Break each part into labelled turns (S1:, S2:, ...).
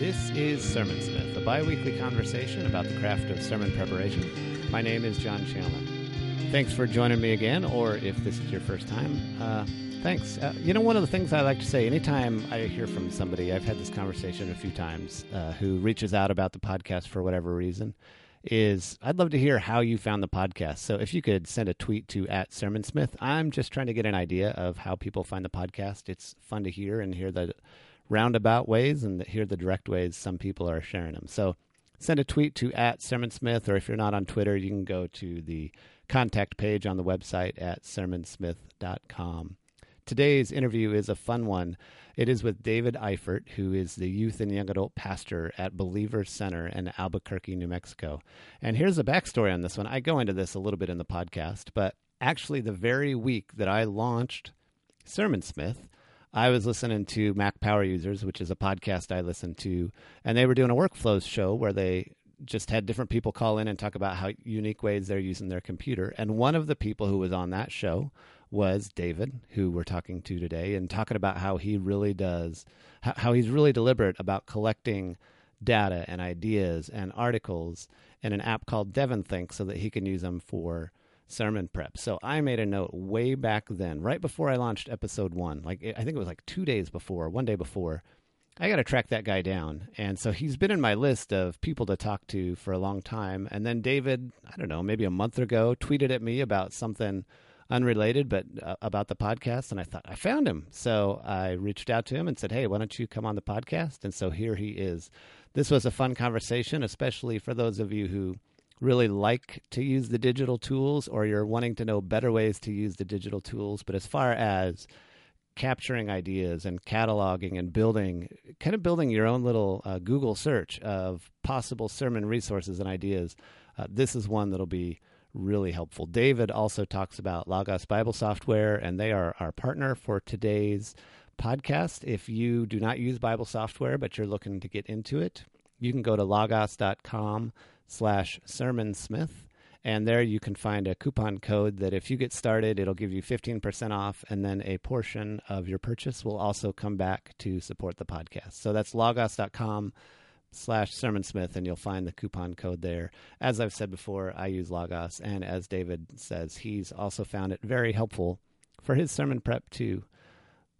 S1: This is Sermon Smith, a bi weekly conversation about the craft of sermon preparation. My name is John Chandler. Thanks for joining me again, or if this is your first time, uh, thanks. Uh, you know, one of the things I like to say anytime I hear from somebody, I've had this conversation a few times, uh, who reaches out about the podcast for whatever reason, is I'd love to hear how you found the podcast. So if you could send a tweet to at Sermon Smith, I'm just trying to get an idea of how people find the podcast. It's fun to hear and hear the roundabout ways and hear the direct ways some people are sharing them. So send a tweet to at Sermon Smith, or if you're not on Twitter, you can go to the contact page on the website at sermonsmith.com. Today's interview is a fun one. It is with David Eifert, who is the youth and young adult pastor at Believer Center in Albuquerque, New Mexico. And here's a backstory on this one. I go into this a little bit in the podcast, but actually, the very week that I launched Sermon Smith, I was listening to Mac Power Users, which is a podcast I listen to, and they were doing a workflows show where they just had different people call in and talk about how unique ways they're using their computer. And one of the people who was on that show was David, who we're talking to today, and talking about how he really does, how he's really deliberate about collecting data and ideas and articles in an app called DevonThink so that he can use them for sermon prep. So I made a note way back then, right before I launched episode one. Like I think it was like two days before, one day before. I got to track that guy down. And so he's been in my list of people to talk to for a long time. And then David, I don't know, maybe a month ago, tweeted at me about something unrelated, but uh, about the podcast. And I thought, I found him. So I reached out to him and said, Hey, why don't you come on the podcast? And so here he is. This was a fun conversation, especially for those of you who really like to use the digital tools or you're wanting to know better ways to use the digital tools. But as far as capturing ideas and cataloging and building, kind of building your own little uh, Google search of possible sermon resources and ideas, uh, this is one that'll be really helpful. David also talks about Logos Bible software, and they are our partner for today's podcast. If you do not use Bible software, but you're looking to get into it, you can go to logos.com slash sermon smith and there you can find a coupon code that if you get started it'll give you 15% off and then a portion of your purchase will also come back to support the podcast. So that's logos.com slash sermon smith and you'll find the coupon code there. As i've said before i use logos and as david says he's also found it very helpful for his sermon prep too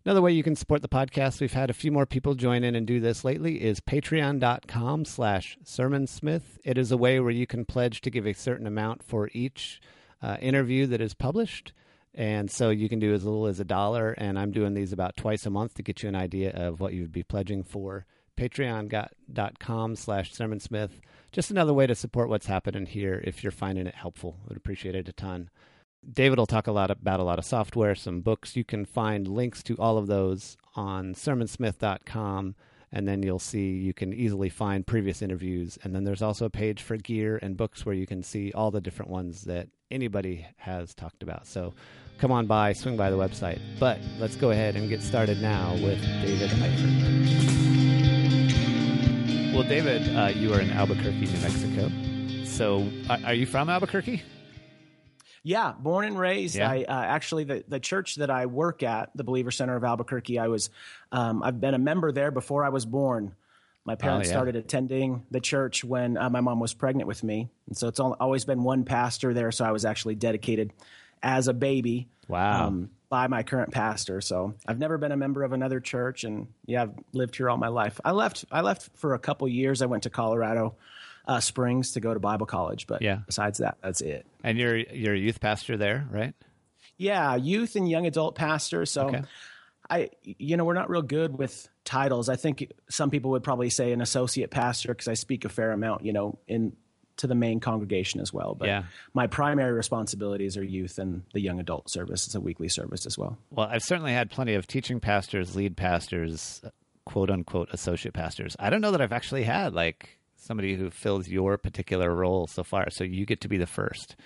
S1: Another way you can support the podcast, we've had a few more people join in and do this lately, is patreon.com slash sermonsmith. It is a way where you can pledge to give a certain amount for each uh, interview that is published. And so you can do as little as a dollar. And I'm doing these about twice a month to get you an idea of what you would be pledging for. Patreon.com slash sermonsmith. Just another way to support what's happening here if you're finding it helpful. I would appreciate it a ton. David will talk a lot about a lot of software, some books. You can find links to all of those on sermonsmith.com, and then you'll see you can easily find previous interviews. And then there's also a page for gear and books where you can see all the different ones that anybody has talked about. So come on by, swing by the website. But let's go ahead and get started now with David Eifert. Well, David, uh, you are in Albuquerque, New Mexico. So are you from Albuquerque?
S2: Yeah, born and raised. Yeah. I uh, actually the the church that I work at, the Believer Center of Albuquerque. I was, um, I've been a member there before I was born. My parents oh, yeah. started attending the church when uh, my mom was pregnant with me, and so it's all, always been one pastor there. So I was actually dedicated as a baby.
S1: Wow. Um,
S2: by my current pastor. So I've never been a member of another church, and yeah, I've lived here all my life. I left. I left for a couple years. I went to Colorado uh, Springs to go to Bible college. But yeah. besides that, that's it.
S1: And you're you're a youth pastor there, right?
S2: Yeah, youth and young adult pastor. So okay. I, you know, we're not real good with titles. I think some people would probably say an associate pastor because I speak a fair amount, you know, in to the main congregation as well. But yeah. my primary responsibilities are youth and the young adult service. It's a weekly service as well.
S1: Well, I've certainly had plenty of teaching pastors, lead pastors, quote unquote associate pastors. I don't know that I've actually had like somebody who fills your particular role so far. So you get to be the first.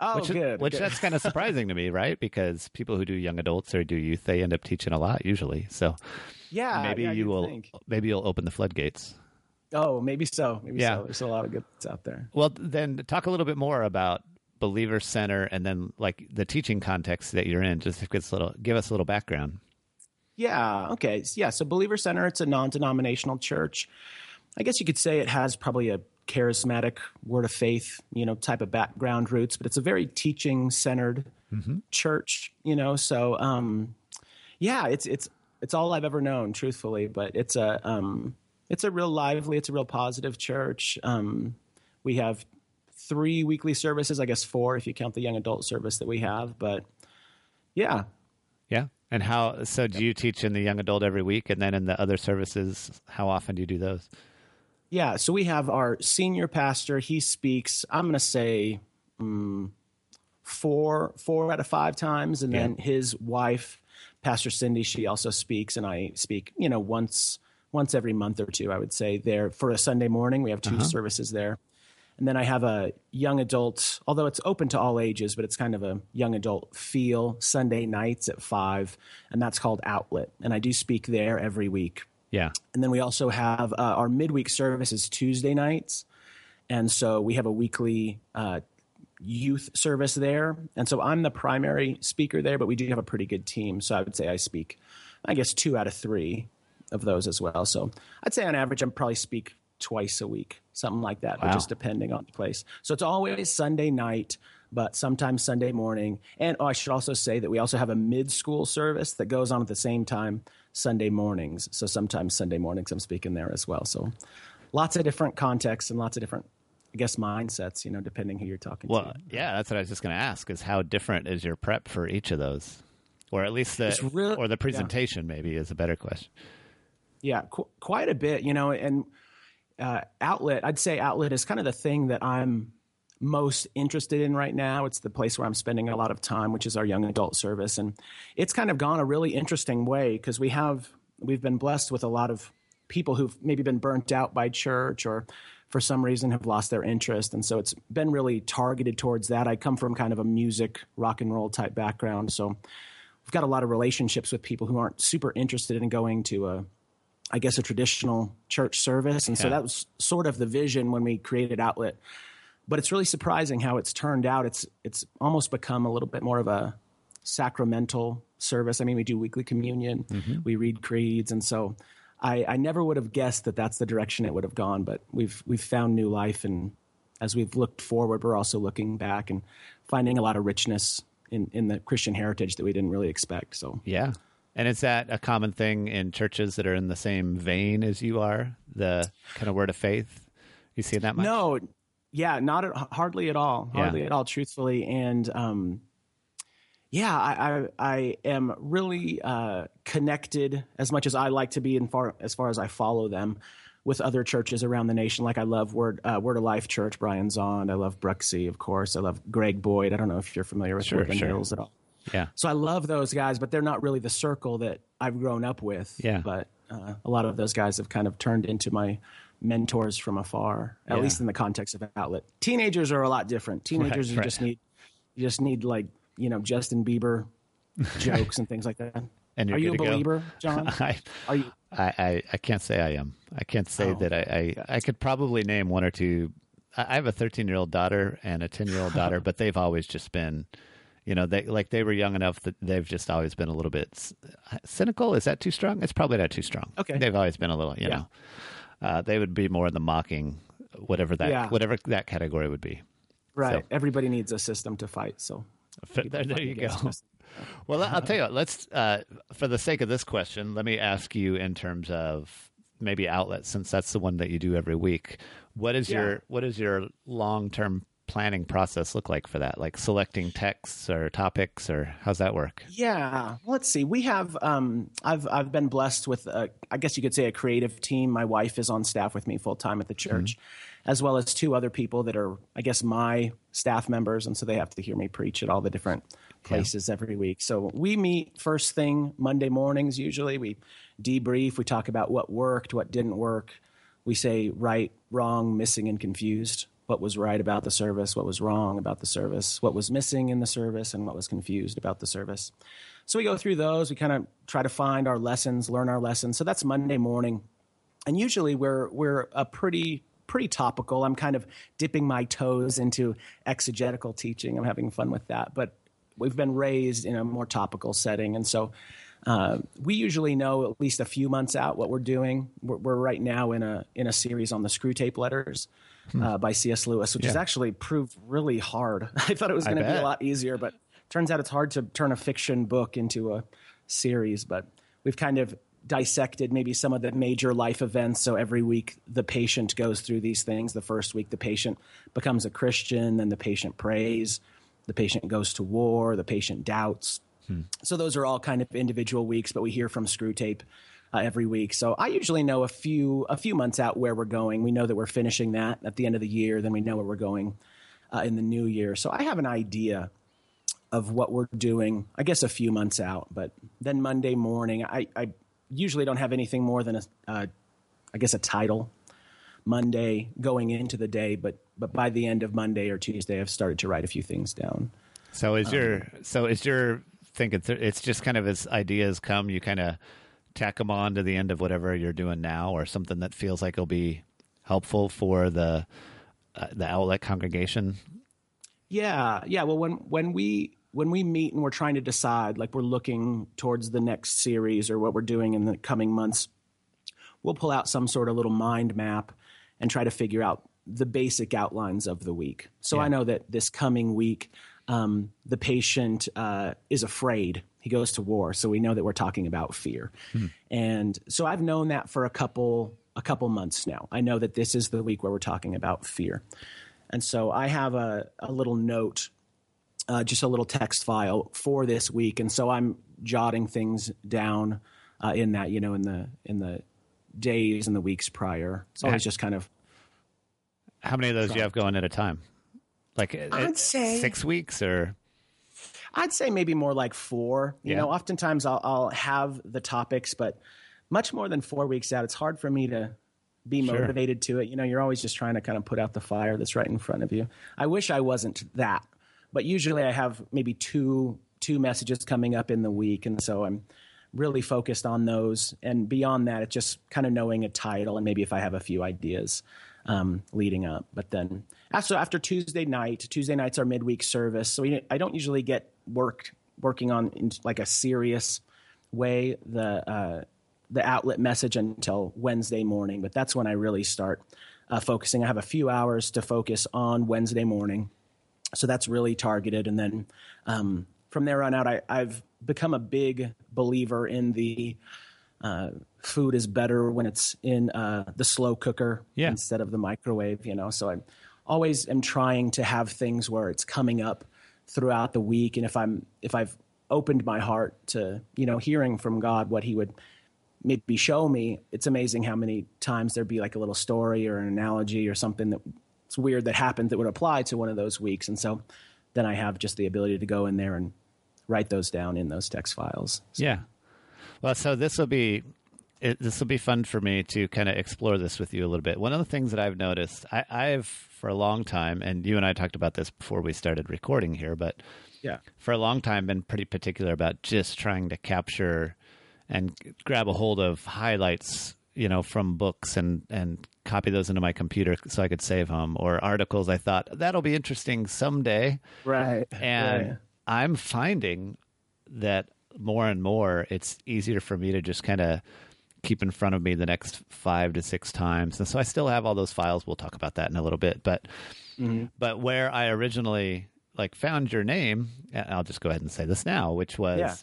S2: Oh,
S1: which,
S2: good.
S1: Which
S2: good.
S1: that's kind of surprising to me, right? Because people who do young adults or do youth, they end up teaching a lot usually. So
S2: yeah,
S1: maybe
S2: yeah,
S1: you will.
S2: Think.
S1: Maybe you'll open the floodgates.
S2: Oh, maybe so. Maybe yeah. so. There's a lot of good things out there.
S1: Well, then talk a little bit more about Believer Center and then like the teaching context that you're in. Just give us a little, give us a little background.
S2: Yeah. Okay. Yeah. So Believer Center, it's a non-denominational church I guess you could say it has probably a charismatic word of faith, you know, type of background roots, but it's a very teaching centered mm-hmm. church, you know. So, um, yeah, it's it's it's all I've ever known, truthfully. But it's a um, it's a real lively, it's a real positive church. Um, we have three weekly services, I guess four if you count the young adult service that we have. But yeah,
S1: yeah. And how? So, do you teach in the young adult every week, and then in the other services, how often do you do those?
S2: Yeah, so we have our senior pastor. He speaks. I'm going to say um, four four out of five times, and yeah. then his wife, Pastor Cindy, she also speaks, and I speak. You know, once once every month or two, I would say there for a Sunday morning. We have 2 uh-huh. services there, and then I have a young adult. Although it's open to all ages, but it's kind of a young adult feel Sunday nights at five, and that's called Outlet, and I do speak there every week.
S1: Yeah.
S2: And then we also have uh, our midweek service is Tuesday nights. And so we have a weekly uh, youth service there. And so I'm the primary speaker there, but we do have a pretty good team. So I would say I speak, I guess, two out of three of those as well. So I'd say on average, I'm probably speak twice a week, something like that, wow. but just depending on the place. So it's always Sunday night, but sometimes Sunday morning. And oh, I should also say that we also have a mid school service that goes on at the same time. Sunday mornings. So sometimes Sunday mornings I'm speaking there as well. So lots of different contexts and lots of different I guess mindsets, you know, depending who you're talking
S1: well,
S2: to.
S1: Well, yeah, that's what I was just going to ask is how different is your prep for each of those? Or at least the or the presentation yeah. maybe is a better question.
S2: Yeah, qu- quite a bit, you know, and uh, outlet, I'd say outlet is kind of the thing that I'm most interested in right now. It's the place where I'm spending a lot of time, which is our young adult service. And it's kind of gone a really interesting way because we have, we've been blessed with a lot of people who've maybe been burnt out by church or for some reason have lost their interest. And so it's been really targeted towards that. I come from kind of a music, rock and roll type background. So we've got a lot of relationships with people who aren't super interested in going to a, I guess, a traditional church service. And yeah. so that was sort of the vision when we created Outlet but it's really surprising how it's turned out. It's it's almost become a little bit more of a sacramental service. I mean, we do weekly communion, mm-hmm. we read creeds, and so I, I never would have guessed that that's the direction it would have gone. But we've we've found new life, and as we've looked forward, we're also looking back and finding a lot of richness in in the Christian heritage that we didn't really expect. So
S1: yeah. And is that a common thing in churches that are in the same vein as you are? The kind of word of faith? You see that much?
S2: No, yeah, not at, hardly at all, hardly yeah. at all, truthfully. And um, yeah, I, I, I am really uh, connected as much as I like to be, in far as far as I follow them with other churches around the nation. Like I love Word uh, Word of Life Church, Brian Zahnd. I love Bruxy, of course. I love Greg Boyd. I don't know if you're familiar with sure, sure. Hills at all.
S1: Yeah.
S2: So I love those guys, but they're not really the circle that I've grown up with.
S1: Yeah.
S2: But uh, a lot of those guys have kind of turned into my mentors from afar, at yeah. least in the context of outlet. Teenagers are a lot different. Teenagers right, you right. just need you just need like, you know, Justin Bieber jokes and things like that.
S1: And
S2: are you a believer,
S1: go.
S2: John?
S1: I, are you? I, I, I, can't say I am. I can't say oh. that I, I, I could probably name one or two. I have a 13 year old daughter and a 10 year old daughter, but they've always just been, you know, they like they were young enough that they've just always been a little bit cynical. Is that too strong? It's probably not too strong.
S2: Okay.
S1: They've always been a little, you yeah. know uh, they would be more in the mocking, whatever that yeah. whatever that category would be.
S2: Right. So. Everybody needs a system to fight. So
S1: there, there you go. well, I'll tell you what. Let's, uh, for the sake of this question, let me ask you in terms of maybe outlets, since that's the one that you do every week. What is yeah. your what is your long term planning process look like for that? Like selecting texts or topics, or how's that work?
S2: Yeah, let's see. We have um, I've I've been blessed with a, I guess you could say a creative team. My wife is on staff with me full time at the mm-hmm. church, mm-hmm. as well as two other people that are I guess my staff members, and so they have to hear me preach at all the different places yeah. every week. So we meet first thing Monday mornings. Usually we debrief. We talk about what worked, what didn't work. We say right, wrong, missing, and confused what was right about the service, what was wrong about the service, what was missing in the service, and what was confused about the service. So we go through those. We kind of try to find our lessons, learn our lessons. So that's Monday morning, and usually we're we're a pretty pretty topical. I'm kind of dipping my toes into exegetical teaching. I'm having fun with that, but we've been raised in a more topical setting, and so Uh, we usually know at least a few months out what we're doing. We're, we're right now in a in a series on the Screwtape Letters hmm. uh, by C.S. Lewis, which yeah. has actually proved really hard. I thought it was going to be a lot easier, but turns out it's hard to turn a fiction book into a series. But we've kind of dissected maybe some of the major life events. So every week the patient goes through these things. The first week the patient becomes a Christian, then the patient prays, the patient goes to war, the patient doubts. Hmm. So those are all kind of individual weeks, but we hear from Screwtape uh, every week. So I usually know a few a few months out where we're going. We know that we're finishing that at the end of the year. Then we know where we're going uh, in the new year. So I have an idea of what we're doing. I guess a few months out, but then Monday morning, I, I usually don't have anything more than a, uh, I guess, a title. Monday going into the day, but but by the end of Monday or Tuesday, I've started to write a few things down.
S1: So is um, your so is your think it's it's just kind of as ideas come, you kind of tack them on to the end of whatever you're doing now, or something that feels like it'll be helpful for the uh, the outlet congregation.
S2: Yeah, yeah. Well, when when we when we meet and we're trying to decide, like we're looking towards the next series or what we're doing in the coming months, we'll pull out some sort of little mind map and try to figure out the basic outlines of the week. So yeah. I know that this coming week, um, the patient uh, is afraid. He goes to war, so we know that we're talking about fear. Hmm. And so I've known that for a couple a couple months now. I know that this is the week where we're talking about fear. And so I have a, a little note uh, just a little text file for this week, and so I'm jotting things down uh, in that, you know, in the in the days and the weeks prior. It's always just kind of.
S1: How many of those do you have going at a time? Like uh, I'd say six weeks or.
S2: I'd say maybe more like four. You yeah. know, oftentimes I'll, I'll have the topics, but much more than four weeks out, it's hard for me to be motivated sure. to it. You know, you're always just trying to kind of put out the fire that's right in front of you. I wish I wasn't that but usually I have maybe two two messages coming up in the week, and so I'm really focused on those. And beyond that, it's just kind of knowing a title and maybe if I have a few ideas um, leading up. But then after after Tuesday night, Tuesday nights our midweek service, so we, I don't usually get worked working on in like a serious way the uh, the outlet message until Wednesday morning. But that's when I really start uh, focusing. I have a few hours to focus on Wednesday morning so that's really targeted. And then um, from there on out, I, I, have become a big believer in the uh, food is better when it's in uh, the slow cooker yeah. instead of the microwave. You know, so I always am trying to have things where it's coming up throughout the week, and if I'm if I've opened my heart to you know hearing from God what He would maybe show me, it's amazing how many times there'd be like a little story or an analogy or something that it's weird that happened that would apply to one of those weeks. And so then I have just the ability to go in there and write those down in those text files.
S1: So. Yeah. Well, so this will be this will be fun for me to kind of explore this with you a little bit. One of the things that I've noticed, I, I've for a long time, and you and I talked about this before we started recording here, but
S2: yeah,
S1: for a long time, been pretty particular about just trying to capture and grab a hold of highlights you know, from books and and copy those into my computer so I could save them or articles. I thought that'll be interesting someday.
S2: Right.
S1: And
S2: right.
S1: I'm finding that more and more it's easier for me to just kind of keep in front of me the next five to six times. And so I still have all those files. We'll talk about that in a little bit. But mm-hmm. but where I originally like found your name, I'll just go ahead and say this now, which was yeah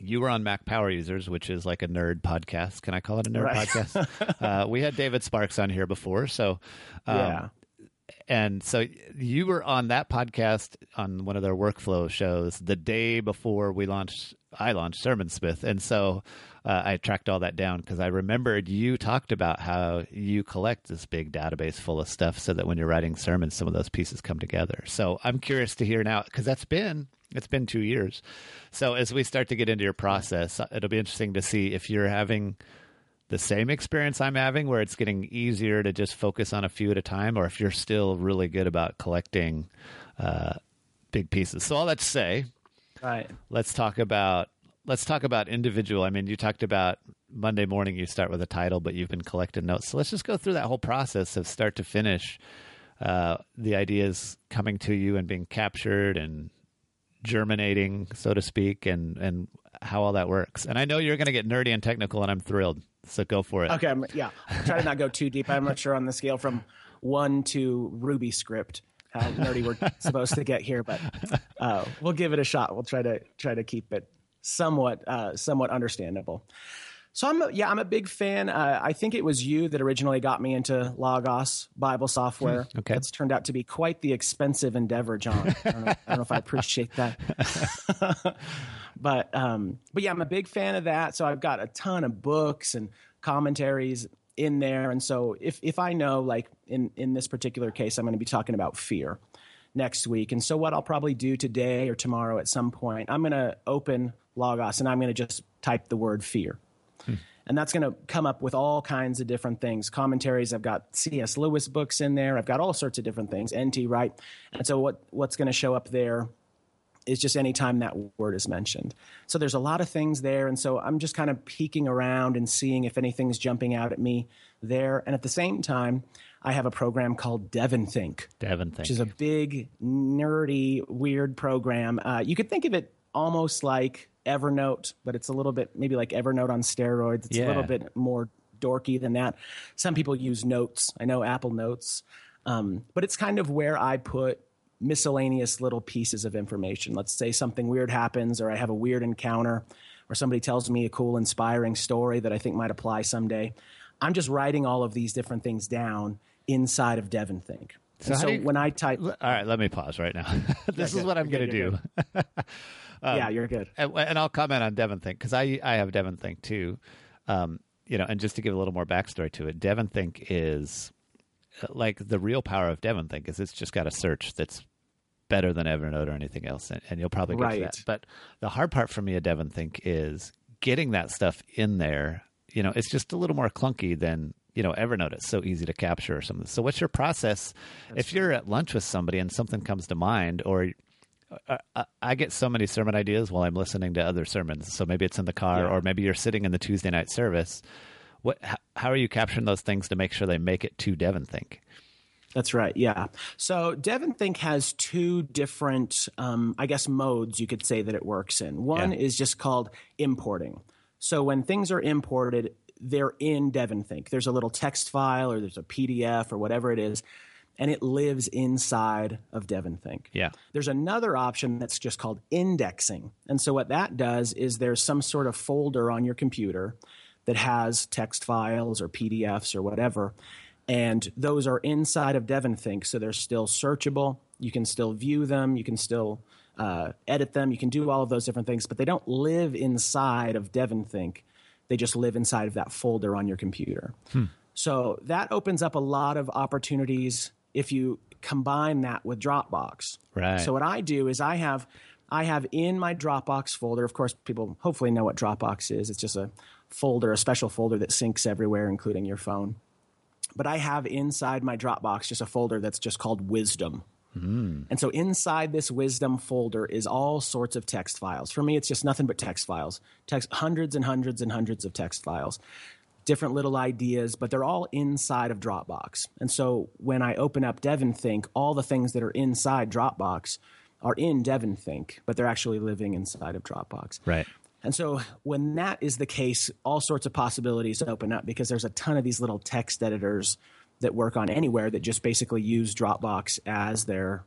S1: you were on Mac Power Users, which is like a nerd podcast. Can I call it a nerd right. podcast? uh, we had David Sparks on here before, so
S2: um, yeah.
S1: And so you were on that podcast on one of their workflow shows the day before we launched. I launched Sermonsmith, and so uh, I tracked all that down because I remembered you talked about how you collect this big database full of stuff, so that when you're writing sermons, some of those pieces come together. So I'm curious to hear now because that's been it's been two years. So as we start to get into your process, it'll be interesting to see if you're having the same experience I'm having, where it's getting easier to just focus on a few at a time, or if you're still really good about collecting uh, big pieces. So all that to say,
S2: right.
S1: let's talk about let's talk about individual. I mean, you talked about Monday morning. You start with a title, but you've been collecting notes. So let's just go through that whole process of start to finish. Uh, the ideas coming to you and being captured and germinating, so to speak, and and how all that works. And I know you're going to get nerdy and technical, and I'm thrilled. So go for it.
S2: Okay, yeah. I'll try to not go too deep. I'm not sure on the scale from one to Ruby script how nerdy we're supposed to get here, but uh, we'll give it a shot. We'll try to try to keep it somewhat uh, somewhat understandable. So I'm a, yeah, I'm a big fan. Uh, I think it was you that originally got me into Logos Bible software.
S1: Hmm, okay,
S2: it's turned out to be quite the expensive endeavor, John. I don't know, I don't know if I appreciate that, but um, but yeah, I'm a big fan of that. So I've got a ton of books and commentaries in there, and so if if I know like in in this particular case, I'm going to be talking about fear next week, and so what I'll probably do today or tomorrow at some point, I'm going to open Logos and I'm going to just type the word fear Hmm. And that's going to come up with all kinds of different things. Commentaries, I've got C.S. Lewis books in there. I've got all sorts of different things, N.T. Wright. And so what, what's going to show up there is just anytime that word is mentioned. So there's a lot of things there. And so I'm just kind of peeking around and seeing if anything's jumping out at me there. And at the same time, I have a program called Devon Think.
S1: Devon Think.
S2: Which is a big, nerdy, weird program. Uh, you could think of it almost like Evernote, but it's a little bit maybe like Evernote on steroids. It's yeah. a little bit more dorky than that. Some people use Notes. I know Apple Notes, um, but it's kind of where I put miscellaneous little pieces of information. Let's say something weird happens, or I have a weird encounter, or somebody tells me a cool, inspiring story that I think might apply someday. I'm just writing all of these different things down inside of Devon Think. So, so you, when I type,
S1: all right, let me pause right now. this is what I'm going to do.
S2: Um, yeah, you're good.
S1: And, and, I'll comment on Devon Think because I I have Devon Think too. Um, you know, and just to give a little more backstory to it, Devon Think is uh, like the real power of Devon Think is it's just got a search that's better than Evernote or anything else, and, and you'll probably get right. to that. But the hard part for me at Devon Think is getting that stuff in there. You know, it's just a little more clunky than you know Evernote. It's so easy to capture or something. So, what's your process That's if you're at lunch with somebody and something comes to mind, or I, I, get so many sermon ideas while I'm listening to other sermons. So maybe it's in the car, yeah. or maybe you're sitting in the Tuesday night service. What? How are you capturing those things to make sure they make it to Devon Think?
S2: That's right. Yeah. So Devon Think has two different, um, I guess, modes you could say that it works in. One yeah. is just called importing. So when things are imported, they're in Devon Think. There's a little text file or there's a PDF or whatever it is and it lives inside of Devon Think.
S1: Yeah.
S2: There's another option that's just called indexing. And so what that does is there's some sort of folder on your computer that has text files or PDFs or whatever. And those are inside of Devon Think, so they're still searchable. You can still view them. You can still uh, edit them. You can do all of those different things, but they don't live inside of Devon Think. They just live inside of that folder on your computer. Hmm. So that opens up a lot of opportunities if you combine that with Dropbox.
S1: Right.
S2: So what I do is I have I have in my Dropbox folder. Of course, people hopefully know what Dropbox is. It's just a folder, a special folder that syncs everywhere, including your phone. But I have inside my Dropbox just a folder that's just called Wisdom. Mm. And so inside this wisdom folder is all sorts of text files. For me, it's just nothing but text files, text hundreds and hundreds and hundreds of text files different little ideas, but they're all inside of Dropbox. And so when I open up Devon Think, all the things that are inside Dropbox are in Devon Think, but they're actually living inside of Dropbox.
S1: Right.
S2: And so when that is the case, all sorts of possibilities open up because there's a ton of these little text editors that work on anywhere that just basically use Dropbox as their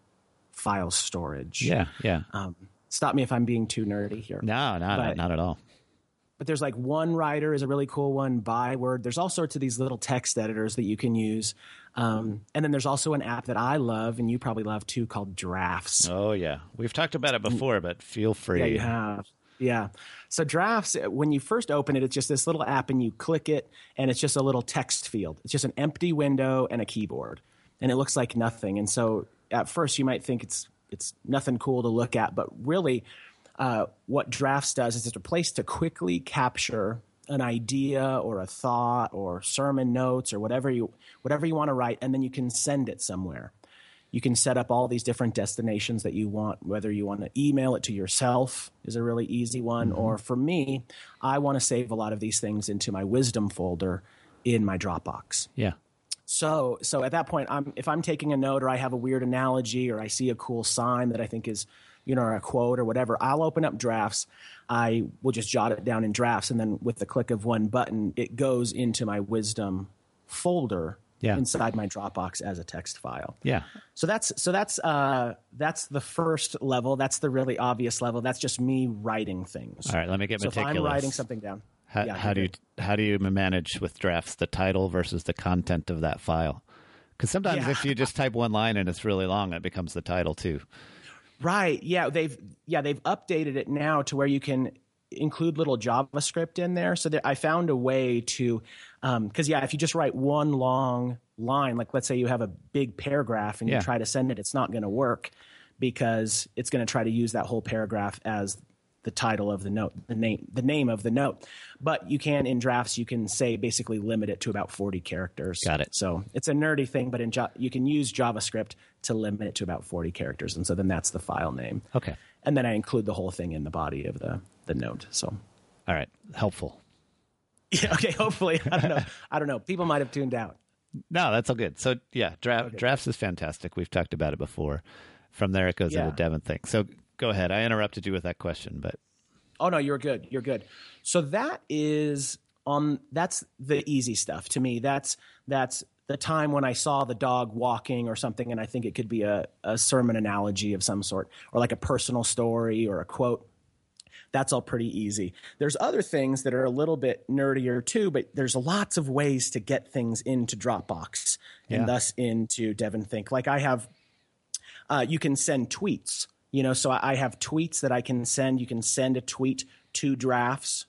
S2: file storage.
S1: Yeah, yeah. Um,
S2: stop me if I'm being too nerdy here.
S1: No, no, but, not at all
S2: but there's like OneWriter is a really cool one byword. There's all sorts of these little text editors that you can use. Um, and then there's also an app that i love and you probably love too called drafts.
S1: Oh yeah. We've talked about it before but feel free.
S2: Yeah you have. Yeah. So drafts when you first open it it's just this little app and you click it and it's just a little text field. It's just an empty window and a keyboard and it looks like nothing. And so at first you might think it's it's nothing cool to look at but really uh, what drafts does is it's a place to quickly capture an idea or a thought or sermon notes or whatever you whatever you want to write and then you can send it somewhere. You can set up all these different destinations that you want whether you want to email it to yourself is a really easy one mm-hmm. or for me i want to save a lot of these things into my wisdom folder in my dropbox.
S1: Yeah.
S2: So so at that point i'm if i'm taking a note or i have a weird analogy or i see a cool sign that i think is you know, or a quote or whatever, I'll open up drafts. I will just jot it down in drafts, and then with the click of one button, it goes into my wisdom folder yeah. inside my Dropbox as a text file.
S1: Yeah.
S2: So that's so that's uh that's the first level. That's the really obvious level. That's just me writing things.
S1: All right, let me get so meticulous.
S2: If I'm writing something down.
S1: How, yeah, how do you how do you manage with drafts the title versus the content of that file? Because sometimes yeah. if you just type one line and it's really long, it becomes the title too.
S2: Right. Yeah. They've yeah they've updated it now to where you can include little JavaScript in there. So that I found a way to, because um, yeah, if you just write one long line, like let's say you have a big paragraph and yeah. you try to send it, it's not going to work because it's going to try to use that whole paragraph as the title of the note, the name, the name of the note. But you can in drafts, you can say basically limit it to about 40 characters.
S1: Got it.
S2: So it's a nerdy thing, but in you can use JavaScript to limit it to about 40 characters, and so then that's the file name.
S1: Okay.
S2: And then I include the whole thing in the body of the the note. So,
S1: all right, helpful.
S2: Yeah. Okay. Hopefully, I don't know. I don't know. People might have tuned out.
S1: No, that's all good. So yeah, draft, okay. drafts is fantastic. We've talked about it before. From there, it goes yeah. into Devon Think. So go ahead. I interrupted you with that question, but
S2: oh no, you're good. You're good. So that is on. That's the easy stuff to me. That's that's the time when I saw the dog walking or something, and I think it could be a, a sermon analogy of some sort, or like a personal story or a quote. That's all pretty easy. There's other things that are a little bit nerdier too, but there's lots of ways to get things into Dropbox and yeah. thus into Devon Think. Like I have, uh, you can send tweets. You know, so I have tweets that I can send. You can send a tweet to drafts,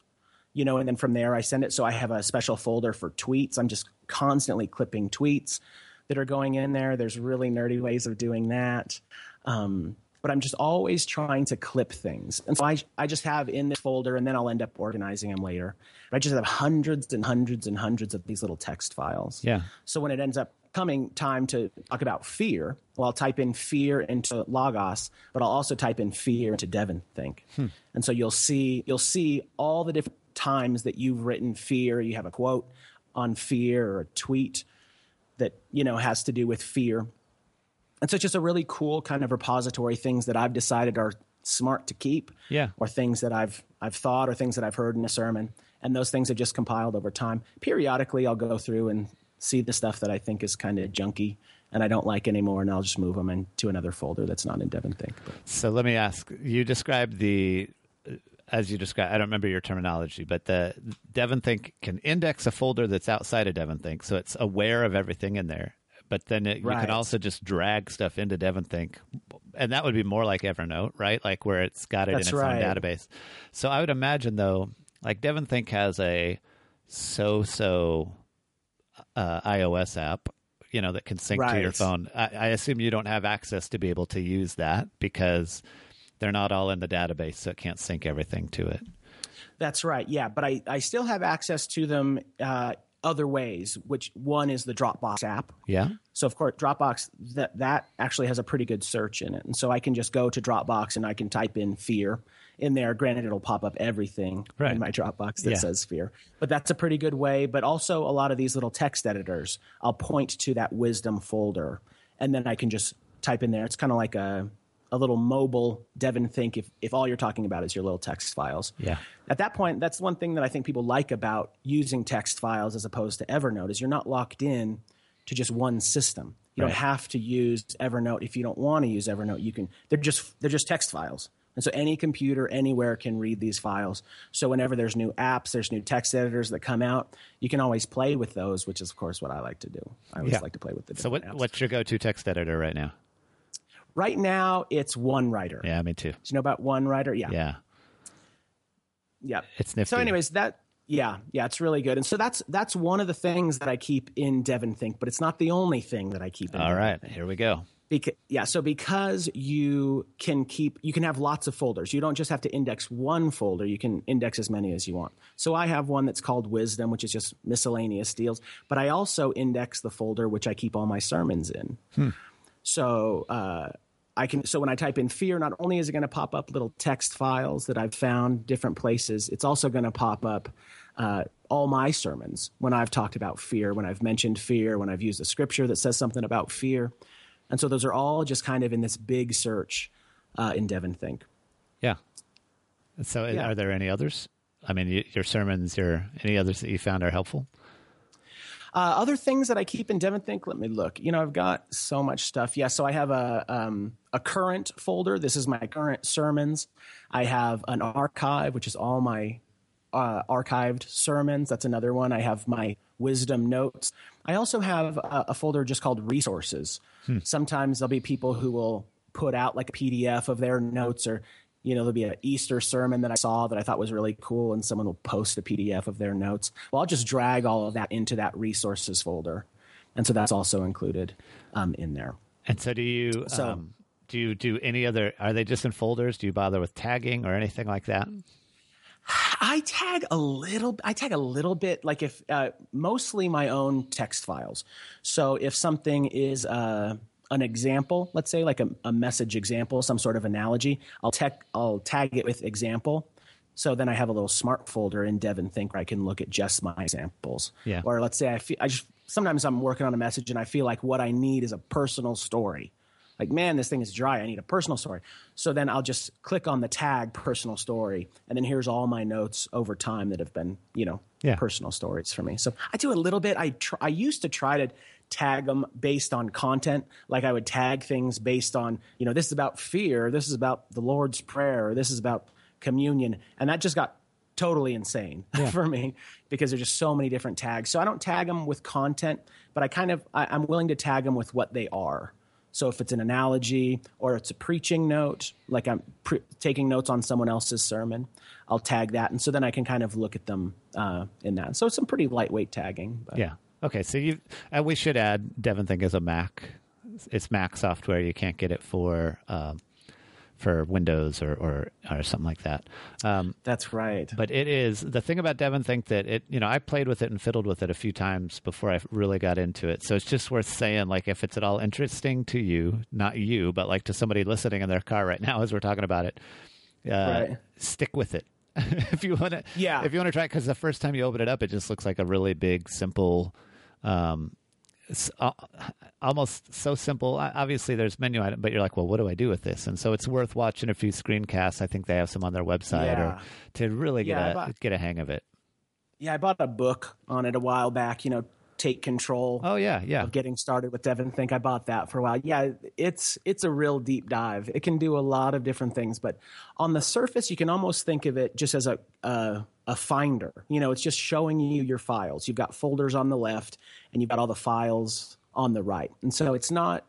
S2: you know, and then from there I send it. So I have a special folder for tweets. I'm just constantly clipping tweets that are going in there. There's really nerdy ways of doing that. Um, but I'm just always trying to clip things. And so I, I just have in this folder, and then I'll end up organizing them later. But I just have hundreds and hundreds and hundreds of these little text files.
S1: Yeah.
S2: So when it ends up coming time to talk about fear, well, I'll type in fear into Logos, but I'll also type in fear into Devon Think. Hmm. And so you'll see you'll see all the different times that you've written fear. You have a quote on fear or a tweet that you know has to do with fear and so it's just a really cool kind of repository things that I've decided are smart to keep.
S1: Yeah.
S2: Or things that I've I've thought or things that I've heard in a sermon. And those things have just compiled over time. Periodically I'll go through and see the stuff that I think is kind of junky and I don't like anymore, and I'll just move them into another folder that's not in Devon Think. But.
S1: So let me ask: You described the, uh, as you described, I don't remember your terminology, but the Devon Think can index a folder that's outside of Devon Think, so it's aware of everything in there but then it, right. you can also just drag stuff into DevonThink, and that would be more like Evernote, right? Like where it's got it
S2: That's
S1: in its
S2: right.
S1: own database. So I would imagine though, like DevonThink has a so-so uh, iOS app, you know, that can sync right. to your phone. I, I assume you don't have access to be able to use that because they're not all in the database, so it can't sync everything to it.
S2: That's right. Yeah, but I, I still have access to them uh, other ways, which one is the Dropbox app.
S1: Yeah.
S2: So of course Dropbox that that actually has a pretty good search in it. And so I can just go to Dropbox and I can type in fear in there. Granted it'll pop up everything right. in my Dropbox that yeah. says fear. But that's a pretty good way, but also a lot of these little text editors, I'll point to that wisdom folder and then I can just type in there. It's kind of like a a little mobile Devon Think if, if all you're talking about is your little text files.
S1: Yeah.
S2: At that point, that's one thing that I think people like about using text files as opposed to Evernote is you're not locked in to just one system. You right. don't have to use Evernote if you don't want to use Evernote. You can they're just they're just text files. And so any computer anywhere can read these files. So whenever there's new apps, there's new text editors that come out, you can always play with those, which is of course what I like to do. I always yeah. like to play with the.
S1: So what,
S2: apps.
S1: what's your go-to text editor right now?
S2: Right now, it's OneWriter.
S1: Yeah, me too.
S2: Do you know about OneWriter? Yeah.
S1: Yeah.
S2: Yeah.
S1: It's nifty.
S2: So, anyways, that yeah, yeah, it's really good. And so that's that's one of the things that I keep in Devon Think, but it's not the only thing that I keep in.
S1: All
S2: Devon
S1: right,
S2: Think.
S1: here we go.
S2: Because, yeah, so because you can keep, you can have lots of folders. You don't just have to index one folder. You can index as many as you want. So I have one that's called Wisdom, which is just miscellaneous deals. But I also index the folder which I keep all my sermons in. Hmm. So uh, I can so when I type in fear, not only is it going to pop up little text files that I've found different places, it's also going to pop up uh, all my sermons when I've talked about fear, when I've mentioned fear, when I've used a scripture that says something about fear, and so those are all just kind of in this big search uh, in Devon Think.
S1: Yeah. So, yeah. are there any others? I mean, your sermons, your any others that you found are helpful?
S2: Uh, other things that I keep in Devon Think, let me look. You know, I've got so much stuff. Yeah, so I have a um, a current folder. This is my current sermons. I have an archive, which is all my uh, archived sermons. That's another one. I have my wisdom notes. I also have a, a folder just called resources. Hmm. Sometimes there'll be people who will put out like a PDF of their notes or you know, there'll be an Easter sermon that I saw that I thought was really cool, and someone will post a PDF of their notes. Well, I'll just drag all of that into that resources folder, and so that's also included um, in there.
S1: And so, do you so, um, do you do any other? Are they just in folders? Do you bother with tagging or anything like that?
S2: I tag a little. I tag a little bit, like if uh, mostly my own text files. So if something is. Uh, an example, let's say like a, a message example, some sort of analogy, I'll, tech, I'll tag it with example. So then I have a little smart folder in Devon Think where I can look at just my examples.
S1: Yeah.
S2: Or let's say I feel I just sometimes I'm working on a message and I feel like what I need is a personal story. Like, man, this thing is dry. I need a personal story. So then I'll just click on the tag personal story, and then here's all my notes over time that have been, you know, yeah. personal stories for me. So I do a little bit. I try, I used to try to tag them based on content. Like I would tag things based on, you know, this is about fear, this is about the Lord's Prayer, this is about communion. And that just got totally insane yeah. for me because there's just so many different tags. So I don't tag them with content, but I kind of, I, am willing to tag them with what they are. So if it's an analogy or it's a preaching note, like I'm pre- taking notes on someone else's sermon, I'll tag that. And so then I can kind of look at them uh, in that. So it's some pretty lightweight tagging.
S1: But. Yeah. Okay, so you and we should add Devon Think as a Mac. It's Mac software. You can't get it for um, for Windows or, or, or something like that.
S2: Um, That's right.
S1: But it is the thing about Devon Think that it you know I played with it and fiddled with it a few times before I really got into it. So it's just worth saying like if it's at all interesting to you, not you, but like to somebody listening in their car right now as we're talking about it, uh, right. stick with it. if you want to,
S2: yeah.
S1: If you want to try, because the first time you open it up, it just looks like a really big, simple um, Uh, almost so simple. Obviously, there's menu item, but you're like, well, what do I do with this? And so it's worth watching a few screencasts. I think they have some on their website, yeah. or to really get yeah, a bought, get a hang of it.
S2: Yeah, I bought a book on it a while back. You know, take control.
S1: Oh yeah, yeah.
S2: getting started with Devon Think I bought that for a while. Yeah, it's it's a real deep dive. It can do a lot of different things, but on the surface, you can almost think of it just as a a, a finder. You know, it's just showing you your files. You've got folders on the left, and you've got all the files on the right, and so it's not.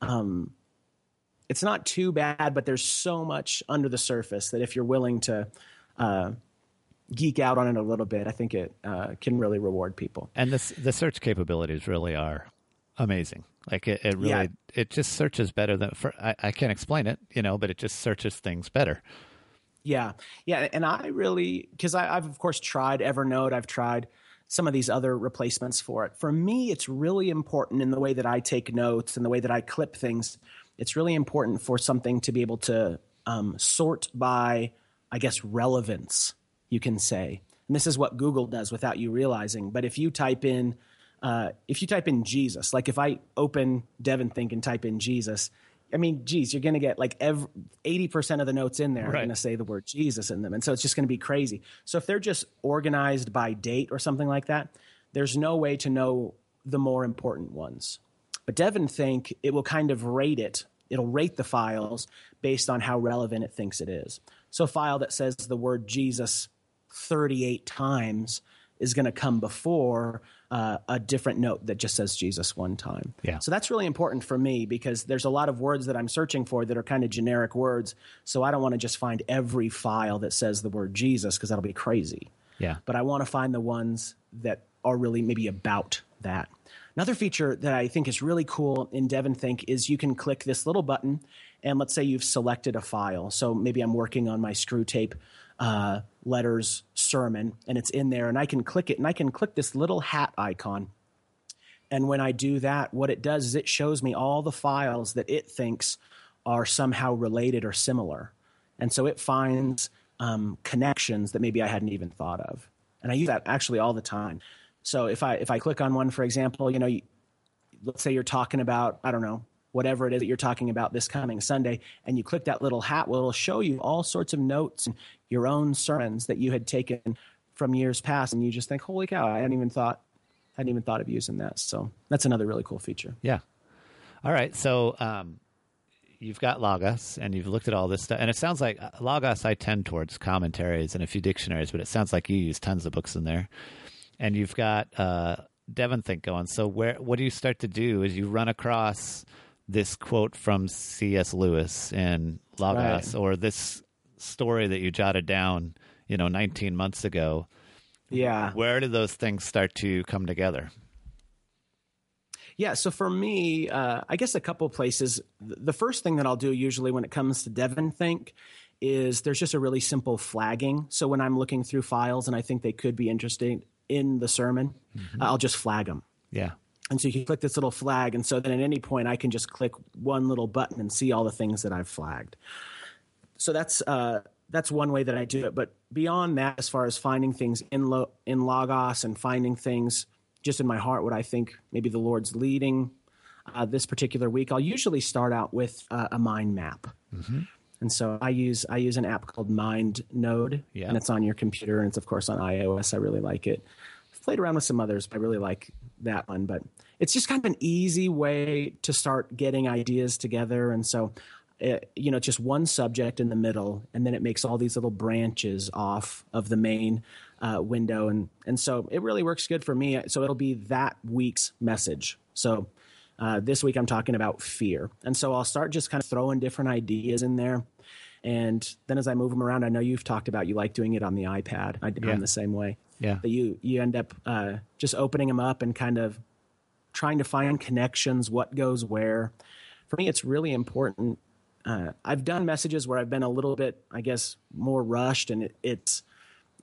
S2: Um, it's not too bad, but there's so much under the surface that if you're willing to uh, geek out on it a little bit, I think it uh, can really reward people.
S1: And the the search capabilities really are amazing. Like it, it really, yeah. it just searches better than. For, I, I can't explain it, you know, but it just searches things better.
S2: Yeah, yeah, and I really because I've of course tried Evernote. I've tried some of these other replacements for it. For me, it's really important in the way that I take notes and the way that I clip things. It's really important for something to be able to um, sort by, I guess, relevance you can say. And this is what Google does without you realizing. But if you type in, uh, if you type in Jesus, like if I open Devon Think and type in Jesus, I mean, geez, you're going to get like every, 80% of the notes in there right. are going to say the word Jesus in them. And so it's just going to be crazy. So if they're just organized by date or something like that, there's no way to know the more important ones. But Devon Think, it will kind of rate it. It'll rate the files based on how relevant it thinks it is. So a file that says the word Jesus 38 times is going to come before uh, a different note that just says Jesus one time.
S1: Yeah.
S2: So that's really important for me because there's a lot of words that I'm searching for that are kind of generic words. So I don't want to just find every file that says the word Jesus because that'll be crazy.
S1: Yeah.
S2: But I want to find the ones that are really maybe about that. Another feature that I think is really cool in Devon Think is you can click this little button, and let's say you've selected a file. So maybe I'm working on my Screwtape uh, letters sermon, and it's in there, and I can click it, and I can click this little hat icon. And when I do that, what it does is it shows me all the files that it thinks are somehow related or similar. And so it finds um, connections that maybe I hadn't even thought of. And I use that actually all the time. So if I if I click on one, for example, you know, you, let's say you're talking about I don't know whatever it is that you're talking about this coming Sunday, and you click that little hat, well, it'll show you all sorts of notes and your own sermons that you had taken from years past, and you just think, "Holy cow! I hadn't even thought, hadn't even thought of using that." So that's another really cool feature.
S1: Yeah. All right. So um, you've got Logos, and you've looked at all this stuff, and it sounds like uh, Logos. I tend towards commentaries and a few dictionaries, but it sounds like you use tons of books in there, and you've got uh, DevonThink going. So where what do you start to do? Is you run across this quote from C.S. Lewis in Logos, right. or this story that you jotted down, you know, 19 months ago.
S2: Yeah.
S1: Where do those things start to come together?
S2: Yeah, so for me, uh, I guess a couple places. The first thing that I'll do usually when it comes to Devon Think is there's just a really simple flagging. So when I'm looking through files and I think they could be interesting in the sermon, mm-hmm. I'll just flag them.
S1: Yeah.
S2: And so you can click this little flag, and so then at any point I can just click one little button and see all the things that I've flagged. So that's uh, that's one way that I do it. But beyond that, as far as finding things in lo- in Logos and finding things just in my heart, what I think maybe the Lord's leading uh, this particular week, I'll usually start out with uh, a mind map. Mm-hmm. And so I use I use an app called MindNode, yeah. and it's on your computer, and it's of course on iOS. I really like it I've played around with some others, but I really like that one. But it's just kind of an easy way to start getting ideas together. And so, it, eh, you know, just one subject in the middle, and then it makes all these little branches off of the main uh, window. And, and so it really works good for me. So it'll be that week's message. So uh, this week I'm talking about fear. And so I'll start just kind of throwing different ideas in there. And then as I move them around, I know you've talked about you like doing it on the iPad. I, am the same way.
S1: Yeah.
S2: But you you end up uh, just opening them up and kind of trying to find connections, what goes where. For me, it's really important. Uh, I've done messages where I've been a little bit, I guess, more rushed, and it, it's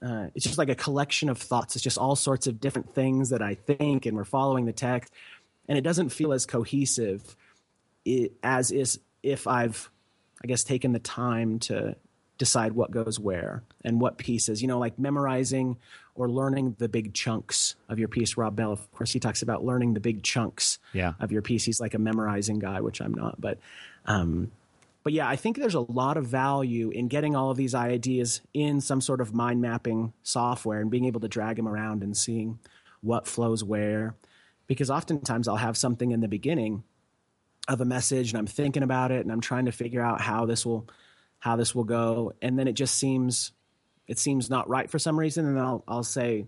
S2: uh, it's just like a collection of thoughts. It's just all sorts of different things that I think, and we're following the text, and it doesn't feel as cohesive as is if I've, I guess, taken the time to decide what goes where and what pieces. You know, like memorizing or learning the big chunks of your piece. Rob Bell, of course, he talks about learning the big chunks
S1: yeah.
S2: of your piece. He's like a memorizing guy, which I'm not, but. Um, but yeah, I think there's a lot of value in getting all of these ideas in some sort of mind mapping software and being able to drag them around and seeing what flows where. Because oftentimes I'll have something in the beginning of a message and I'm thinking about it and I'm trying to figure out how this will how this will go and then it just seems it seems not right for some reason, and I'll I'll say,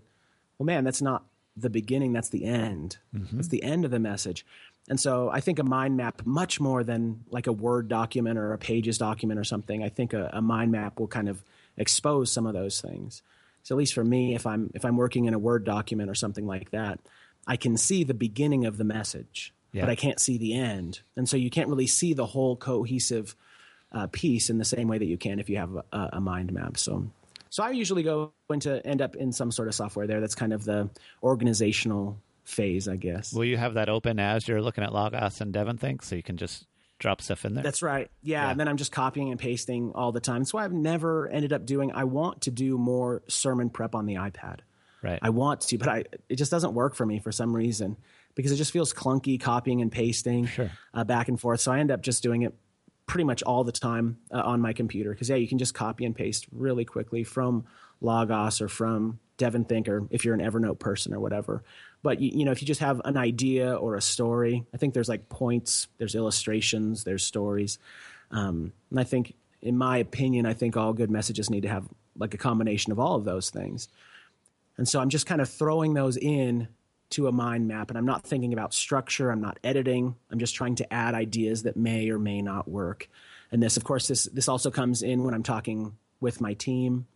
S2: well, man, that's not the beginning. That's the end. Mm-hmm. That's the end of the message. And so I think a mind map, much more than like a Word document or a Pages document or something, I think a, a mind map will kind of expose some of those things. So at least for me, if I'm if I'm working in a Word document or something like that, I can see the beginning of the message, yeah. but I can't see the end. And so you can't really see the whole cohesive uh, piece in the same way that you can if you have a, a mind map. So so I usually go into end up in some sort of software there. That's kind of the organizational phase, I guess.
S1: Will you have that open as you're looking at Logos and Devon things, so you can just drop stuff in there?
S2: That's right. Yeah, yeah, and then I'm just copying and pasting all the time. That's why I've never ended up doing. I want to do more sermon prep on the iPad.
S1: Right.
S2: I want to, but I it just doesn't work for me for some reason because it just feels clunky copying and pasting
S1: sure.
S2: uh, back and forth. So I end up just doing it pretty much all the time uh, on my computer because yeah, you can just copy and paste really quickly from Logos or from Devon Thinker if you're an Evernote person or whatever. But you, you know, if you just have an idea or a story, I think there's like points, there's illustrations, there's stories, um, and I think, in my opinion, I think all good messages need to have like a combination of all of those things. And so I'm just kind of throwing those in to a mind map and I'm not thinking about structure, I'm not editing. I'm just trying to add ideas that may or may not work. And this of course this this also comes in when I'm talking with my team.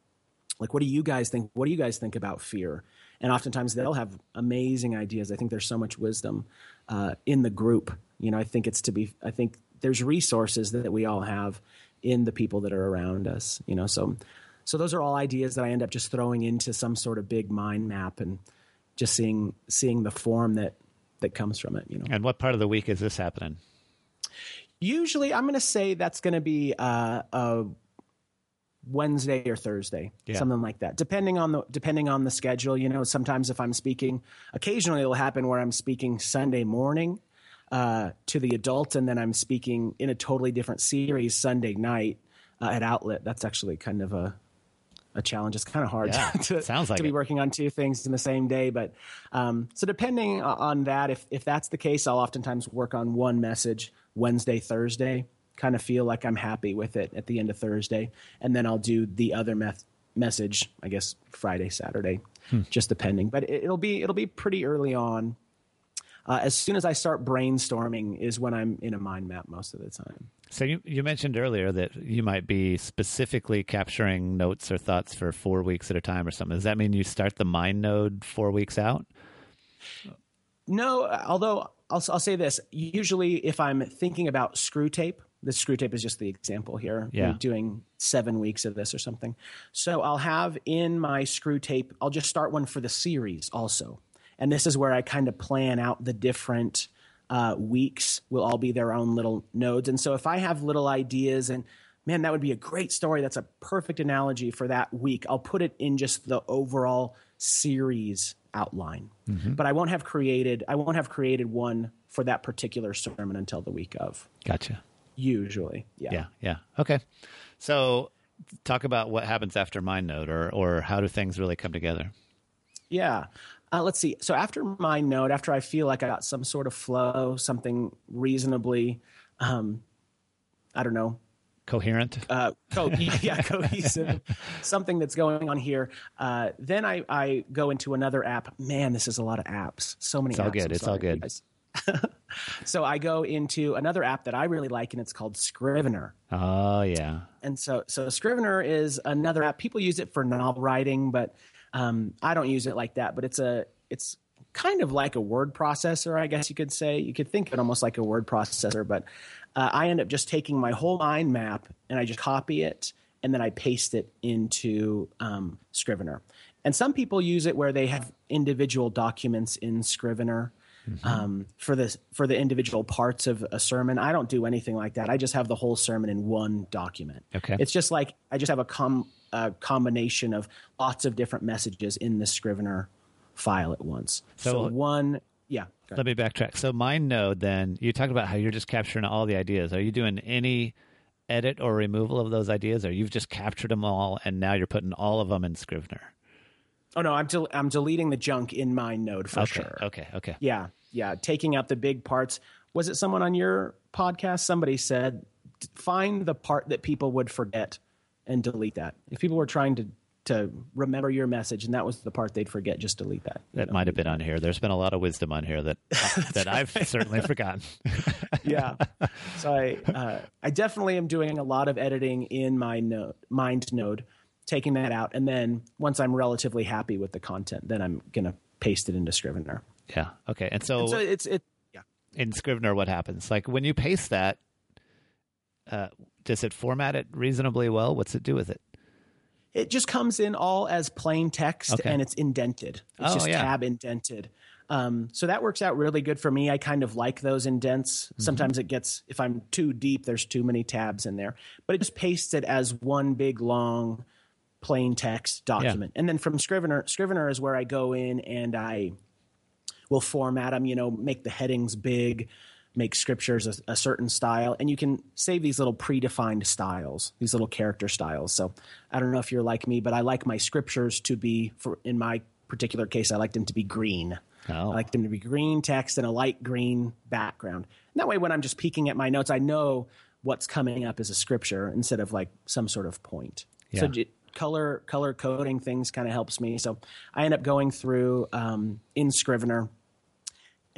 S2: Like what do you guys think? What do you guys think about fear? And oftentimes they'll have amazing ideas. I think there's so much wisdom uh, in the group. You know, I think it's to be I think there's resources that we all have in the people that are around us, you know. So so those are all ideas that I end up just throwing into some sort of big mind map and just seeing seeing the form that that comes from it. You know.
S1: And what part of the week is this happening?
S2: Usually, I'm going to say that's going to be uh, a Wednesday or Thursday, yeah. something like that. Depending on the depending on the schedule, you know. Sometimes if I'm speaking, occasionally it'll happen where I'm speaking Sunday morning. uh, to the adults, and then I'm speaking in a totally different series Sunday night uh, at Outlet. That's actually kind of a a challenge. It's kind of hard
S1: yeah,
S2: to,
S1: sounds like
S2: to
S1: be
S2: working on two things in the same day. But um, so depending on that, if if that's the case, I'll oftentimes work on one message Wednesday, Thursday. Kind of feel like I'm happy with it at the end of Thursday, and then I'll do the other meth- message. I guess Friday, Saturday, hmm. just depending. But it, it'll be it'll be pretty early on. Uh, as soon as I start brainstorming is when I'm in a mind map most of the time.
S1: So you you mentioned earlier that you might be specifically capturing notes or thoughts for four weeks at a time or something. Does that mean you start the MindNode four weeks out?
S2: No, although I'll, I'll say this. Usually, if I'm thinking about Screwtape, the screw tape is just the example here.
S1: Yeah.
S2: Doing seven weeks of this or something. So I'll have in my screw tape, I'll just start one for the series also. And this is where I kind of plan out the different uh, weeks will all be their own little nodes. And so if I have little ideas and man, that would be a great story. That's a perfect analogy for that week. I'll put it in just the overall series outline. Mm-hmm. But I won't have created I won't have created one for that particular sermon until the week of.
S1: Gotcha.
S2: Usually. Yeah.
S1: Yeah. Yeah. Okay. So talk about what happens after MindNode or or how do things really come together?
S2: Yeah. Uh, let's see. So after MindNode, after I feel like I got some sort of flow, something reasonably, um, I don't know,
S1: coherent,
S2: uh, co- yeah, cohesive, something that's going on here. Uh, then I, I go into another app. Man, this is a lot of apps. So many.
S1: It's
S2: apps.
S1: all good. I'm it's sorry, all good.
S2: so I go into another app that I really like, and it's called Scrivener.
S1: Oh yeah.
S2: And so so Scrivener is another app. People use it for novel writing, but um, I don't use it like that, but it's a it's kind of like a word processor, I guess you could say. You could think of it almost like a word processor, but uh, I end up just taking my whole mind map and I just copy it and then I paste it into um, Scrivener. And some people use it where they have individual documents in Scrivener. Mm-hmm. Um, for the for the individual parts of a sermon. I don't do anything like that. I just have the whole sermon in one document.
S1: Okay,
S2: it's just like I just have a com a combination of lots of different messages in the Scrivener file at once. So, so one, yeah.
S1: Let me backtrack. So MindNode, then you talked about how you're just capturing all the ideas. Are you doing any edit or removal of those ideas, or you've just captured them all and now you're putting all of them in Scrivener?
S2: Oh no, I'm del- I'm deleting the junk in MindNode for
S1: okay,
S2: sure.
S1: Okay, okay.
S2: Yeah, yeah. Taking out the big parts. Was it someone on your podcast? Somebody said, find the part that people would forget and delete that. If people were trying to to remember your message and that was the part they'd forget, just delete that.
S1: That might have been on here. There's been a lot of wisdom on here that that I've certainly forgotten.
S2: yeah. So I uh, I definitely am doing a lot of editing in MindNode, mind node, taking that out, and then once I'm relatively happy with the content, then I'm gonna paste it into Scrivener.
S1: Yeah. Okay. And so, and
S2: so it's it. Yeah.
S1: In Scrivener, what happens? Like when you paste that, uh, does it format it reasonably well? What's it do with it?
S2: It just comes in all as plain text okay. and it's indented. It's
S1: oh,
S2: just
S1: yeah.
S2: tab indented. Um, so that works out really good for me. I kind of like those indents. Mm-hmm. Sometimes it gets, if I'm too deep, there's too many tabs in there. But it just pastes it as one big long plain text document. Yeah. And then from Scrivener, Scrivener is where I go in and I will format them, you know, make the headings big, make scriptures a, a, certain style and you can save these little predefined styles these little character styles. So i don't know if you're like me but i like my scriptures to be for in my particular case i like them to be green.
S1: Oh. i
S2: like them to be green text and a light green background. And that way when i'm just peeking at my notes i know what's coming up as a scripture instead of like some sort of point.
S1: Yeah.
S2: so color color coding things kind of helps me. So i end up going through um, in scrivener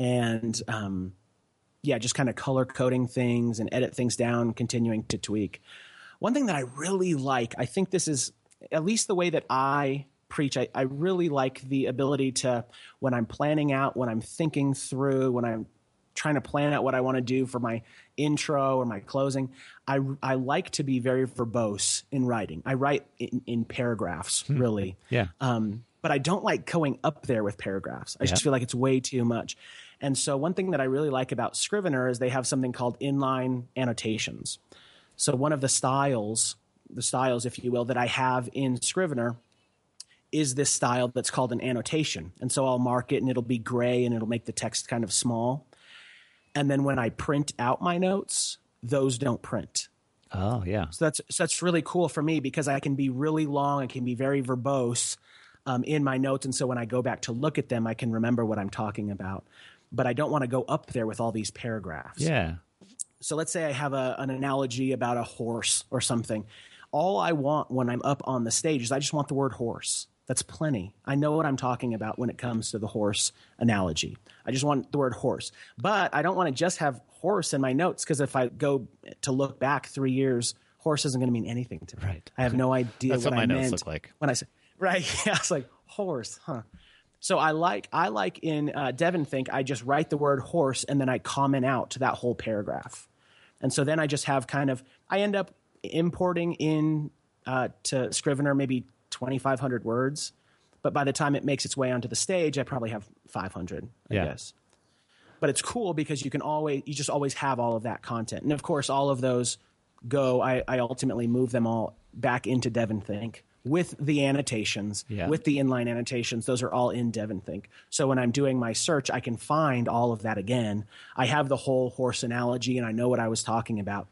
S2: and um, yeah, just kind of color coding things and edit things down, continuing to tweak. One thing that I really like, I think this is at least the way that I preach, I, I really like the ability to, when I'm planning out, when I'm thinking through, when I'm trying to plan out what I want to do for my intro or my closing, I, I like to be very verbose in writing. I write in, in paragraphs, hmm. really.
S1: Yeah.
S2: Um, but I don't like going up there with paragraphs. I yeah. just feel like it's way too much. And so, one thing that I really like about Scrivener is they have something called inline annotations. So, one of the styles, the styles, if you will, that I have in Scrivener is this style that's called an annotation. And so, I'll mark it and it'll be gray and it'll make the text kind of small. And then when I print out my notes, those don't print.
S1: Oh yeah.
S2: So that's so that's really cool for me because I can be really long. I can be very verbose um, in my notes, and so when I go back to look at them, I can remember what I'm talking about. But I don't want to go up there with all these paragraphs.
S1: Yeah.
S2: So let's say I have a, an analogy about a horse or something. All I want when I'm up on the stage is I just want the word horse. That's plenty. I know what I'm talking about when it comes to the horse analogy. I just want the word horse. But I don't want to just have horse in my notes because if I go to look back three years, horse isn't going to mean anything to me.
S1: Right.
S2: I have no idea
S1: That's
S2: what,
S1: what my
S2: I
S1: notes
S2: meant
S1: look like.
S2: when I said right. Yeah, it's like horse, huh? So I like I like in uh, Devon think I just write the word horse and then I comment out to that whole paragraph, and so then I just have kind of I end up importing in uh, to Scrivener maybe twenty five hundred words, but by the time it makes its way onto the stage, I probably have five hundred. I
S1: Yeah.
S2: guess but it's cool because you can always you just always have all of that content and of course all of those go i, I ultimately move them all back into devon think with the annotations
S1: Yeah.
S2: with the inline annotations those are all in devon think so when i'm doing my search i can find all of that again. I have the whole horse analogy and i know what i was talking about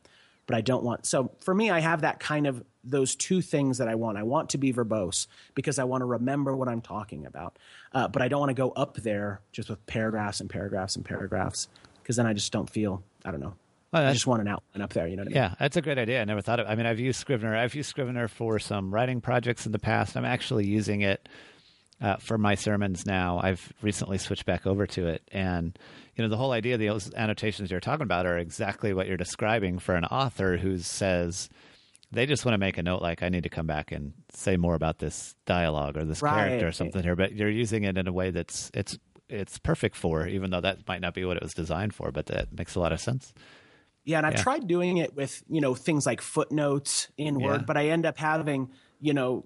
S2: but i don't want so for me i have that kind of those two things that i want. I want to be verbose because i want to remember what i'm talking about uh, but i don't want to go up there just with paragraphs and paragraphs and paragraphs because then i just don't feel i don't know
S1: Well,
S2: i just want an outline up there you know what i mean
S1: Yeah, that's a great idea. I never thought of. I mean, I've used Scrivener. I've used Scrivener for some writing projects in the past. I'm actually using it uh, for my sermons now. I've recently switched back over to it, and you know, the whole idea, of those annotations you're talking about, are exactly what you're describing for an author who says they just want to make a note, like I need to come back and say more about this dialogue or this
S2: Right.
S1: character or something here. But you're using it in a way that's it's it's perfect for, even though that might not be what it was designed for. But that makes a lot of sense.
S2: Yeah, and I've
S1: Yeah.
S2: tried doing it with you know things like footnotes in Word, but I end up having you know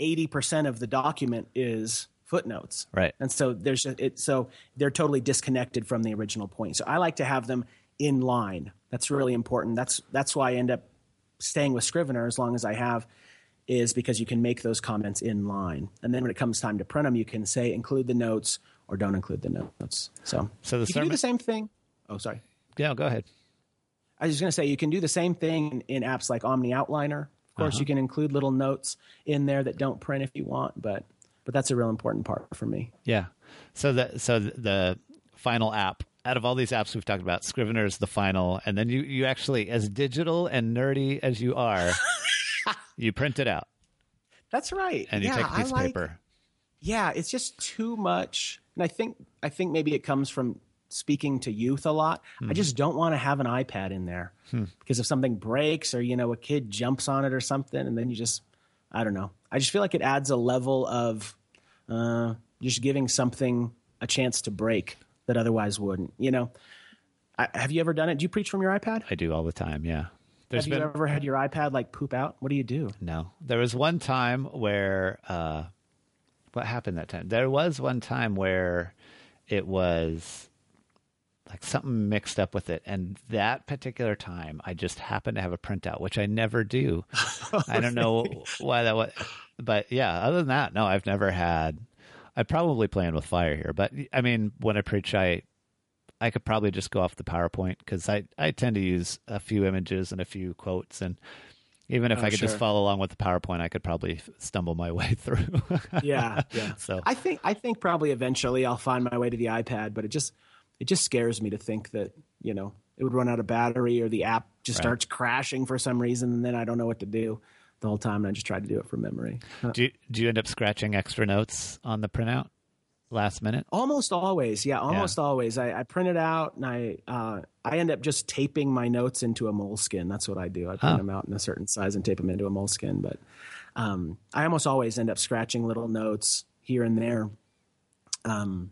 S2: eighty percent of the document is footnotes,
S1: Right.
S2: And so there's a, it so they're totally disconnected from the original point. So I like to have them in line. That's really important. That's that's why I end up staying with Scrivener as long as I have is because you can make those comments in line, and then when it comes time to print them, you can say include the notes or don't include the notes. So
S1: So the
S2: you can do the same thing. Oh, sorry.
S1: Yeah, go ahead.
S2: I was just going to say you can do the same thing in, in apps like OmniOutliner. Of
S1: Uh-huh.
S2: course, you can include little notes in there that don't print if you want, but but that's a real important part for me.
S1: Yeah. So the so the, final app out of all these apps we've talked about, Scrivener is the final, and then you you actually, as digital and nerdy as you are, you print it out
S2: That's right.
S1: and you
S2: yeah,
S1: take a piece of paper.
S2: Yeah, it's just too much, and I think I think maybe it comes from speaking to youth a lot.
S1: Hmm.
S2: I just don't want to have an iPad in there because if something breaks or you know a kid jumps on it or something, and then you just I don't know. I just feel like it adds a level of uh, just giving something a chance to break that otherwise wouldn't. You know, I, have you ever done it? Do you preach from your iPad?
S1: I do all the time. Yeah. There's
S2: have
S1: been
S2: you ever had your iPad like poop out? What do you do?
S1: no. There was one time where uh, what happened that time? There was one time where it was like something mixed up with it, and that particular time, I just happened to have a printout, which I never do. I don't know why that was, but yeah. Other than that, no, I've never had. I'm probably playing with fire here, but I mean, when I preach, I I could probably just go off the PowerPoint because I I tend to use a few images and a few quotes, and even if
S2: Oh,
S1: I could just follow along with the PowerPoint, I could probably stumble my way through.
S2: Yeah, yeah.
S1: So
S2: I think I think probably eventually I'll find my way to the iPad, but it just it just scares me to think that you know it would run out of battery or the app just
S1: Right.
S2: starts crashing for some reason, and then I don't know what to do the whole time. And I just try to do it from memory. Uh,
S1: do you, do you end up scratching extra notes on the printout last minute?
S2: Almost always, yeah, almost always. I, I print it out and I uh, I end up just taping my notes into a Moleskine. That's what I do. I print them out in a certain size and tape them into a Moleskine. But um, I almost always end up scratching little notes here and there. Um,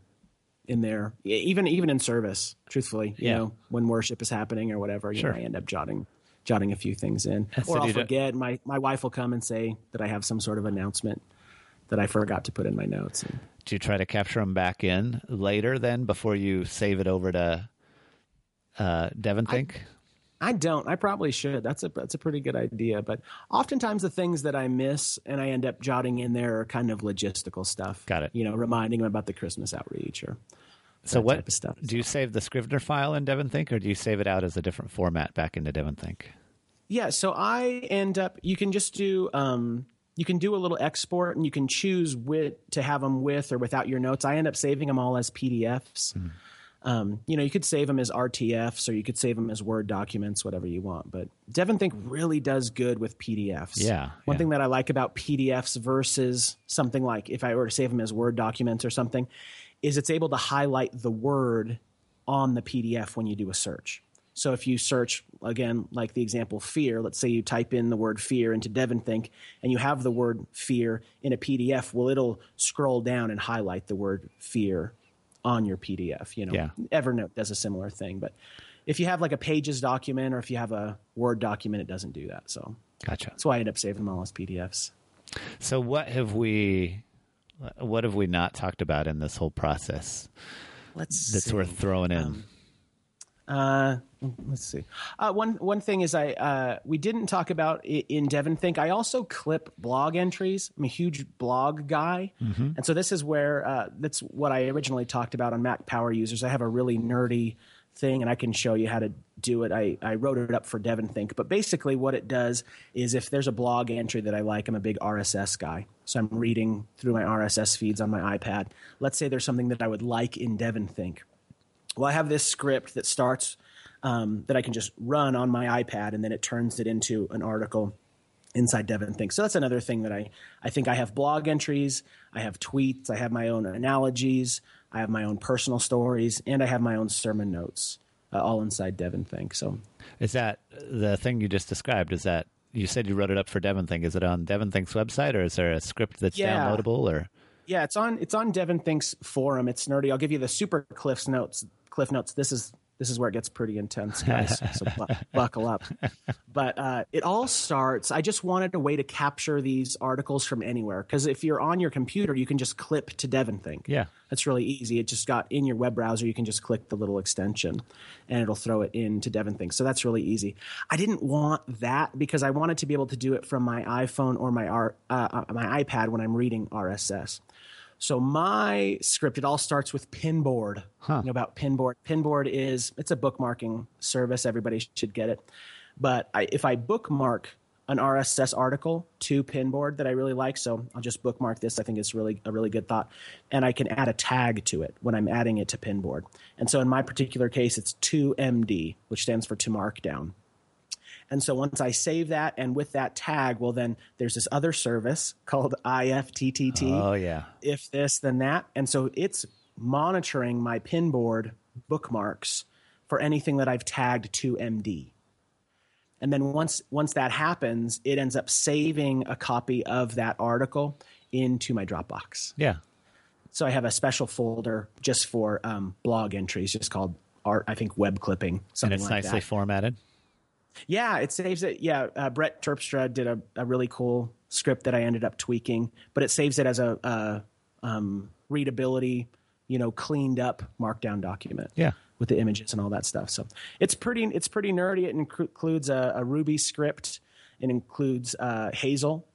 S2: in there, even even in service, truthfully, you
S1: Yeah.
S2: know, when worship is happening or whatever, you
S1: Sure.
S2: know, I end up jotting jotting a few things in, or I'll forget. My my wife will come and say that I have some sort of announcement that I forgot to put in my notes. And,
S1: Do you try to capture them back in later then before you save it over to uh, Devon Think?
S2: I don't. I probably should. That's a that's a pretty good idea. But oftentimes the things that I miss and I end up jotting in there are kind of logistical stuff.
S1: Got it.
S2: You know, reminding them about the Christmas outreach or
S1: So what stuff. do you save the Scrivener file in DevonThink, or do you save it out as a different format back into DevonThink?
S2: Yeah, so I end up. You can just do. Um, you can do a little export, and you can choose with to have them with or without your notes. I end up saving them all as PDFs. Mm. Um, you know, you could save them as RTFs or you could save them as Word documents, whatever you want. But DevonThink really does good with PDFs.
S1: Yeah.
S2: One
S1: yeah.
S2: thing that I like about PDFs versus something like if I were to save them as Word documents or something, is it's able to highlight the word on the PDF when you do a search. So if you search again, like the example fear, let's say you type in the word fear into DevonThink and you have the word fear in a PDF, well, it'll scroll down and highlight the word fear on your PDF. You know,
S1: yeah.
S2: Evernote does a similar thing, but if you have like a Pages document or if you have a Word document, it doesn't do that. So
S1: gotcha.
S2: That's why I end up saving them all as PDFs.
S1: So what have we, what have we not talked about in this whole process?
S2: Let's
S1: that's
S2: see.
S1: worth throwing in. Um,
S2: uh, let's see. Uh, one one thing is I uh, we didn't talk about in Devon Think. I also clip blog entries. I'm a huge blog guy, mm-hmm. and so this is where uh, that's what I originally talked about on Mac Power Users. I have a really nerdy thing, and I can show you how to do it. I, I wrote it up for Devon Think, but basically what it does is if there's a blog entry that I like, I'm a big RSS guy, so I'm reading through my RSS feeds on my iPad. Let's say there's something that I would like in Devon Think. well, I have this script that starts um, that I can just run on my iPad, and then it turns it into an article inside Devon Think. So that's another thing that I I think I have blog entries, I have tweets, I have my own analogies, I have my own personal stories, and I have my own sermon notes, uh, all inside DevonThink. So
S1: is that the thing you just described? Is that you said you wrote it up for DevonThink? Is it on DevonThink's website, or is there a script that's yeah. downloadable? Or
S2: yeah, it's on it's on Devon Think's forum. It's nerdy. I'll give you the super cliffs notes cliff notes. This is this is where it gets pretty intense, guys. so bu- buckle up. But uh, it all starts. I just wanted a way to capture these articles from anywhere because if you're on your computer, you can just clip to DevonThink.
S1: Yeah,
S2: that's really easy. It just got in your web browser. You can just click the little extension, and it'll throw it into DevonThink. So that's really easy. I didn't want that because I wanted to be able to do it from my iPhone or my uh, uh, my iPad when I'm reading RSS. So my script, it all starts with Pinboard. Huh. You know about Pinboard. Pinboard is it's a bookmarking service. Everybody should get it. But I, if I bookmark an RSS article to Pinboard that I really like, so I'll just bookmark this. I think it's really a really good thought, and I can add a tag to it when I'm adding it to Pinboard. And so in my particular case, it's 2MD, which stands for to Markdown. And so once I save that and with that tag, well, then there's this other service called IFTTT.
S1: Oh, yeah.
S2: If this, then that. And so it's monitoring my pinboard bookmarks for anything that I've tagged to MD. And then once once that happens, it ends up saving a copy of that article into my Dropbox.
S1: Yeah.
S2: So I have a special folder just for um, blog entries, just called art. I think web clipping. Something
S1: and it's
S2: like
S1: nicely
S2: that.
S1: formatted.
S2: Yeah, it saves it. Yeah, uh, Brett Terpstra did a, a, really cool script that I ended up tweaking, but it saves it as a, a um, readability, you know, cleaned up Markdown document.
S1: Yeah,
S2: with the images and all that stuff. So it's pretty. It's pretty nerdy. It includes a, a Ruby script. It includes uh, Hazel,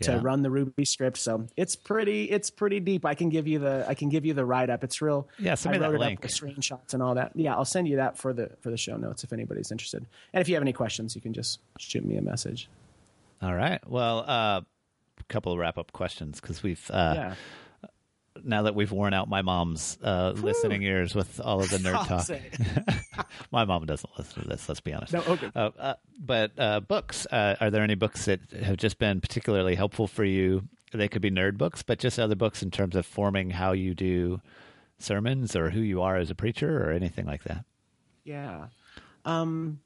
S2: to yeah. run the Ruby script. So it's pretty it's pretty deep. I can give you the I can give you the write up. It's real.
S1: Yeah, send me
S2: I wrote
S1: that
S2: it
S1: link.
S2: Up, the screenshots and all that. Yeah, I'll send you that for the for the show notes if anybody's interested. And if you have any questions, you can just shoot me a message.
S1: All right. Well, uh, a couple of wrap up questions because we've uh, yeah now that we've worn out my mom's uh, listening ears with all of the nerd talk. my mom doesn't listen to this. Let's be honest.
S2: No, okay.
S1: Uh, uh, but uh, books. Uh, are there any books that have just been particularly helpful for you? They could be nerd books, but just other books in terms of forming how you do sermons or who you are as a preacher or anything like that.
S2: Yeah. Um,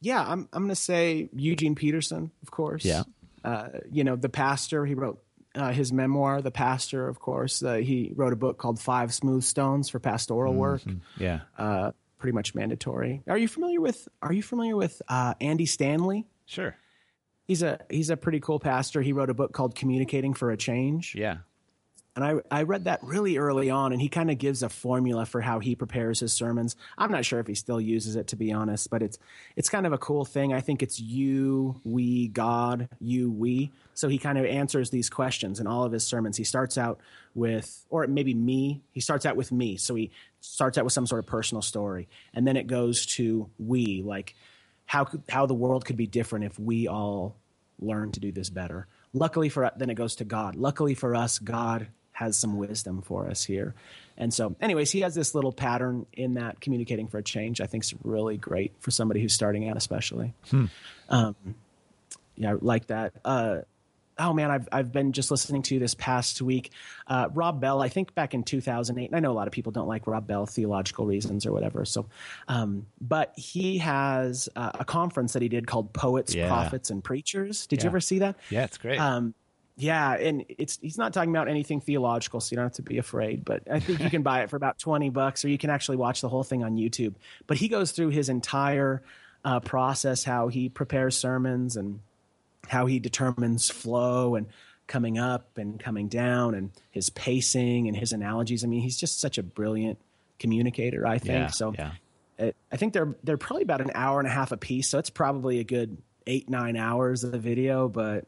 S2: yeah, I'm. I'm going to say Eugene Peterson, of course.
S1: Yeah.
S2: Uh, you know, the pastor. He wrote uh, his memoir, The Pastor, of course. Uh, he wrote a book called Five Smooth Stones for pastoral mm-hmm. work.
S1: Yeah,
S2: uh, pretty much mandatory. Are you familiar with Are you familiar with uh, Andy Stanley?
S1: Sure.
S2: He's a he's a pretty cool pastor. He wrote a book called Communicating for a Change.
S1: Yeah.
S2: And I, I read that really early on, and he kind of gives a formula for how he prepares his sermons. I'm not sure if he still uses it, to be honest, but it's it's kind of a cool thing. I think it's you, we, God, you, we. So he kind of answers these questions in all of his sermons. He starts out with, or maybe me. He starts out with me. So he starts out with some sort of personal story, and then it goes to we, like how how the world could be different if we all learn to do this better. Luckily for then it goes to God. Luckily for us, God has some wisdom for us here. And so, anyways, he has this little pattern in that communicating for a change. I think is really great for somebody who's starting out, especially. Hmm. Um, yeah, like that. Uh, oh man, I've I've been just listening to this past week. Uh, Rob Bell, I think back in 2008. And I know a lot of people don't like Rob Bell, theological reasons or whatever. So, um, but he has uh, a conference that he did called Poets, yeah. Prophets, and Preachers. Did yeah. you ever see that?
S1: Yeah, it's great. Um,
S2: yeah, and it's he's not talking about anything theological, so you don't have to be afraid. But I think you can buy it for about twenty bucks, or you can actually watch the whole thing on YouTube. But he goes through his entire uh, process, how he prepares sermons, and how he determines flow, and coming up and coming down, and his pacing and his analogies. I mean, he's just such a brilliant communicator. I think yeah, so. Yeah. It, I think they're they're probably about an hour and a half a piece, so it's probably a good eight nine hours of the video, but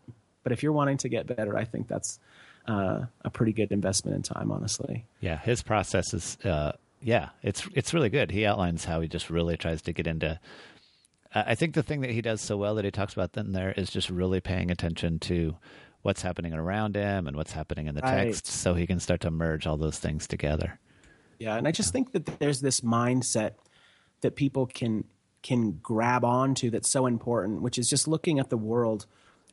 S2: but if you're wanting to get better, I think that's uh, a pretty good investment in time, honestly.
S1: Yeah, his process is, uh, yeah, it's it's really good. He outlines how he just really tries to get into. I think the thing that he does so well that he talks about then there is just really paying attention to what's happening around him and what's happening in the text, so he can start to merge all those things together.
S2: Yeah, and I just yeah. think that there's this mindset that people can can grab onto that's so important, which is just looking at the world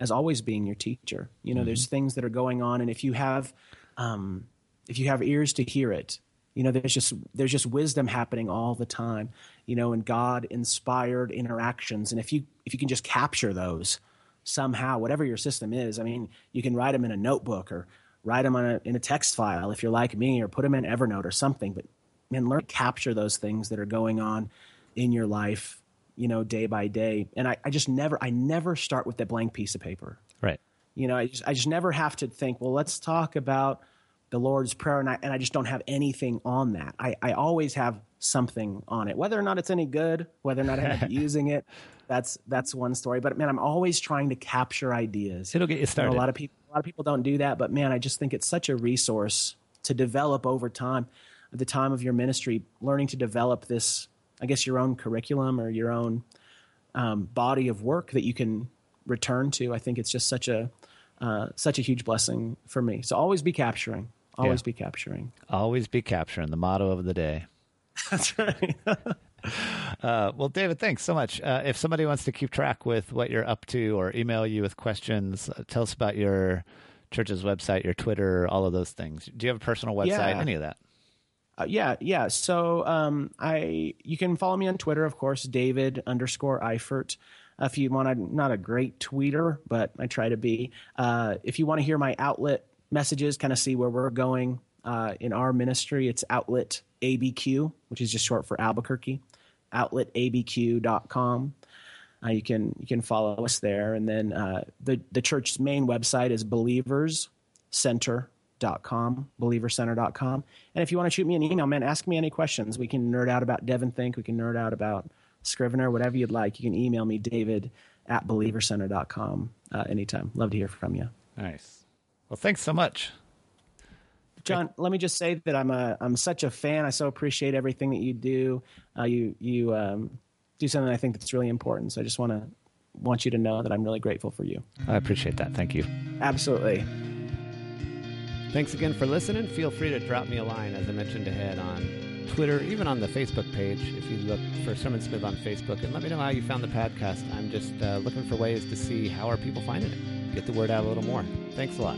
S2: as always being your teacher. You know, mm-hmm. there's things that are going on, and if you have, um, if you have ears to hear it, you know, there's just there's just wisdom happening all the time. You know, and God inspired interactions, and if you if you can just capture those somehow, whatever your system is, I mean, you can write them in a notebook or write them on a, in a text file if you're like me, or put them in Evernote or something. But man, learn to capture those things that are going on in your life you know, day by day. And I, I just never, I never start with that blank piece of paper.
S1: Right.
S2: You know, I just, I just never have to think, well, let's talk about the Lord's Prayer. And I, and I just don't have anything on that. I, I always have something on it, whether or not it's any good, whether or not I am using it. That's, that's one story. But man, I'm always trying to capture ideas.
S1: It'll get you started.
S2: You know, a lot of people, a lot of people don't do that, but man, I just think it's such a resource to develop over time. At the time of your ministry, learning to develop this I guess your own curriculum or your own um, body of work that you can return to. I think it's just such a uh, such a huge blessing for me. So always be capturing. Always yeah. be capturing.
S1: Always be capturing. The motto of the day.
S2: That's right.
S1: uh, well, David, thanks so much. Uh, if somebody wants to keep track with what you're up to or email you with questions, uh, tell us about your church's website, your Twitter, all of those things. Do you have a personal website? Yeah. Any of that?
S2: Uh, yeah, yeah. So um, I you can follow me on Twitter, of course, David underscore Eifert. Uh, if you want, I'm not a great tweeter, but I try to be. Uh, if you want to hear my outlet messages, kind of see where we're going uh, in our ministry, it's outlet ABQ, which is just short for Albuquerque. OutletABQ.com. Uh, you can you can follow us there, and then uh, the the church's main website is Believers Center believercenter.com, believercenter.com. And if you want to shoot me an email, man, ask me any questions. We can nerd out about Devon Think. We can nerd out about Scrivener, whatever you'd like. You can email me, David at believercenter.com uh, anytime. Love to hear from you.
S1: Nice. Well, thanks so much.
S2: John, let me just say that I'm a I'm such a fan. I so appreciate everything that you do. Uh, you you um, do something I think that's really important. So I just want to want you to know that I'm really grateful for you.
S1: I appreciate that. Thank you.
S2: Absolutely.
S1: Thanks again for listening. Feel free to drop me a line, as I mentioned ahead, on Twitter, even on the Facebook page. If you look for Sermon Smith on Facebook, and let me know how you found the podcast. I'm just uh, looking for ways to see how are people finding it. Get the word out a little more. Thanks a lot.